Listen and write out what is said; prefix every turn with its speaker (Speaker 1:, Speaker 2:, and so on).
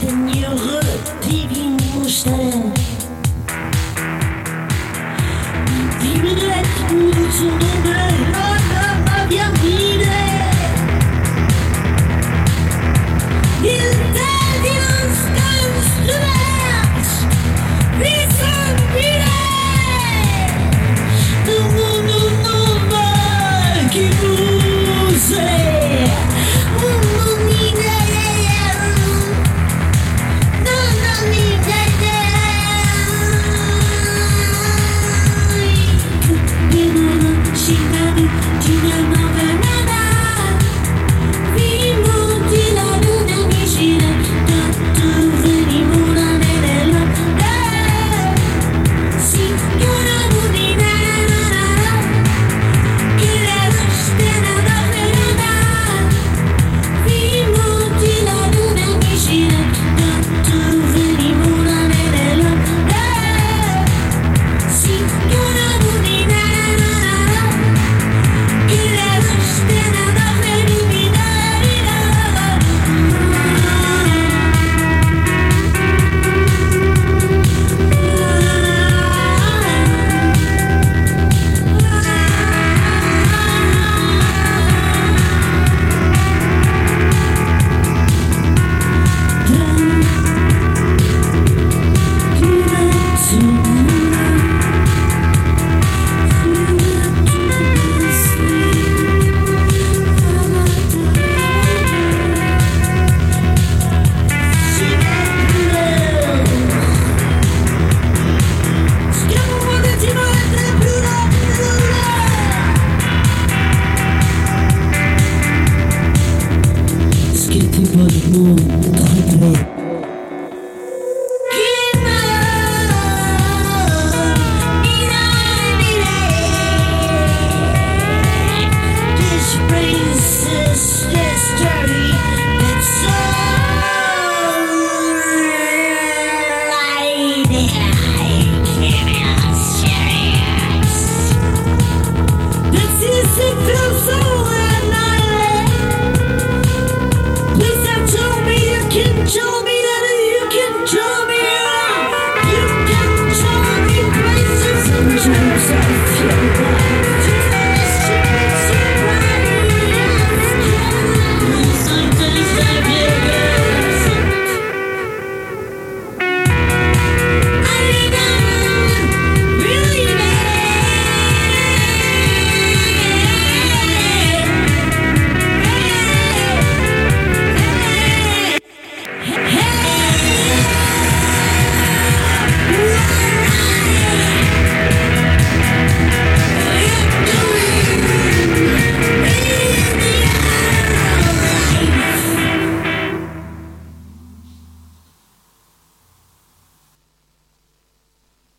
Speaker 1: Can you.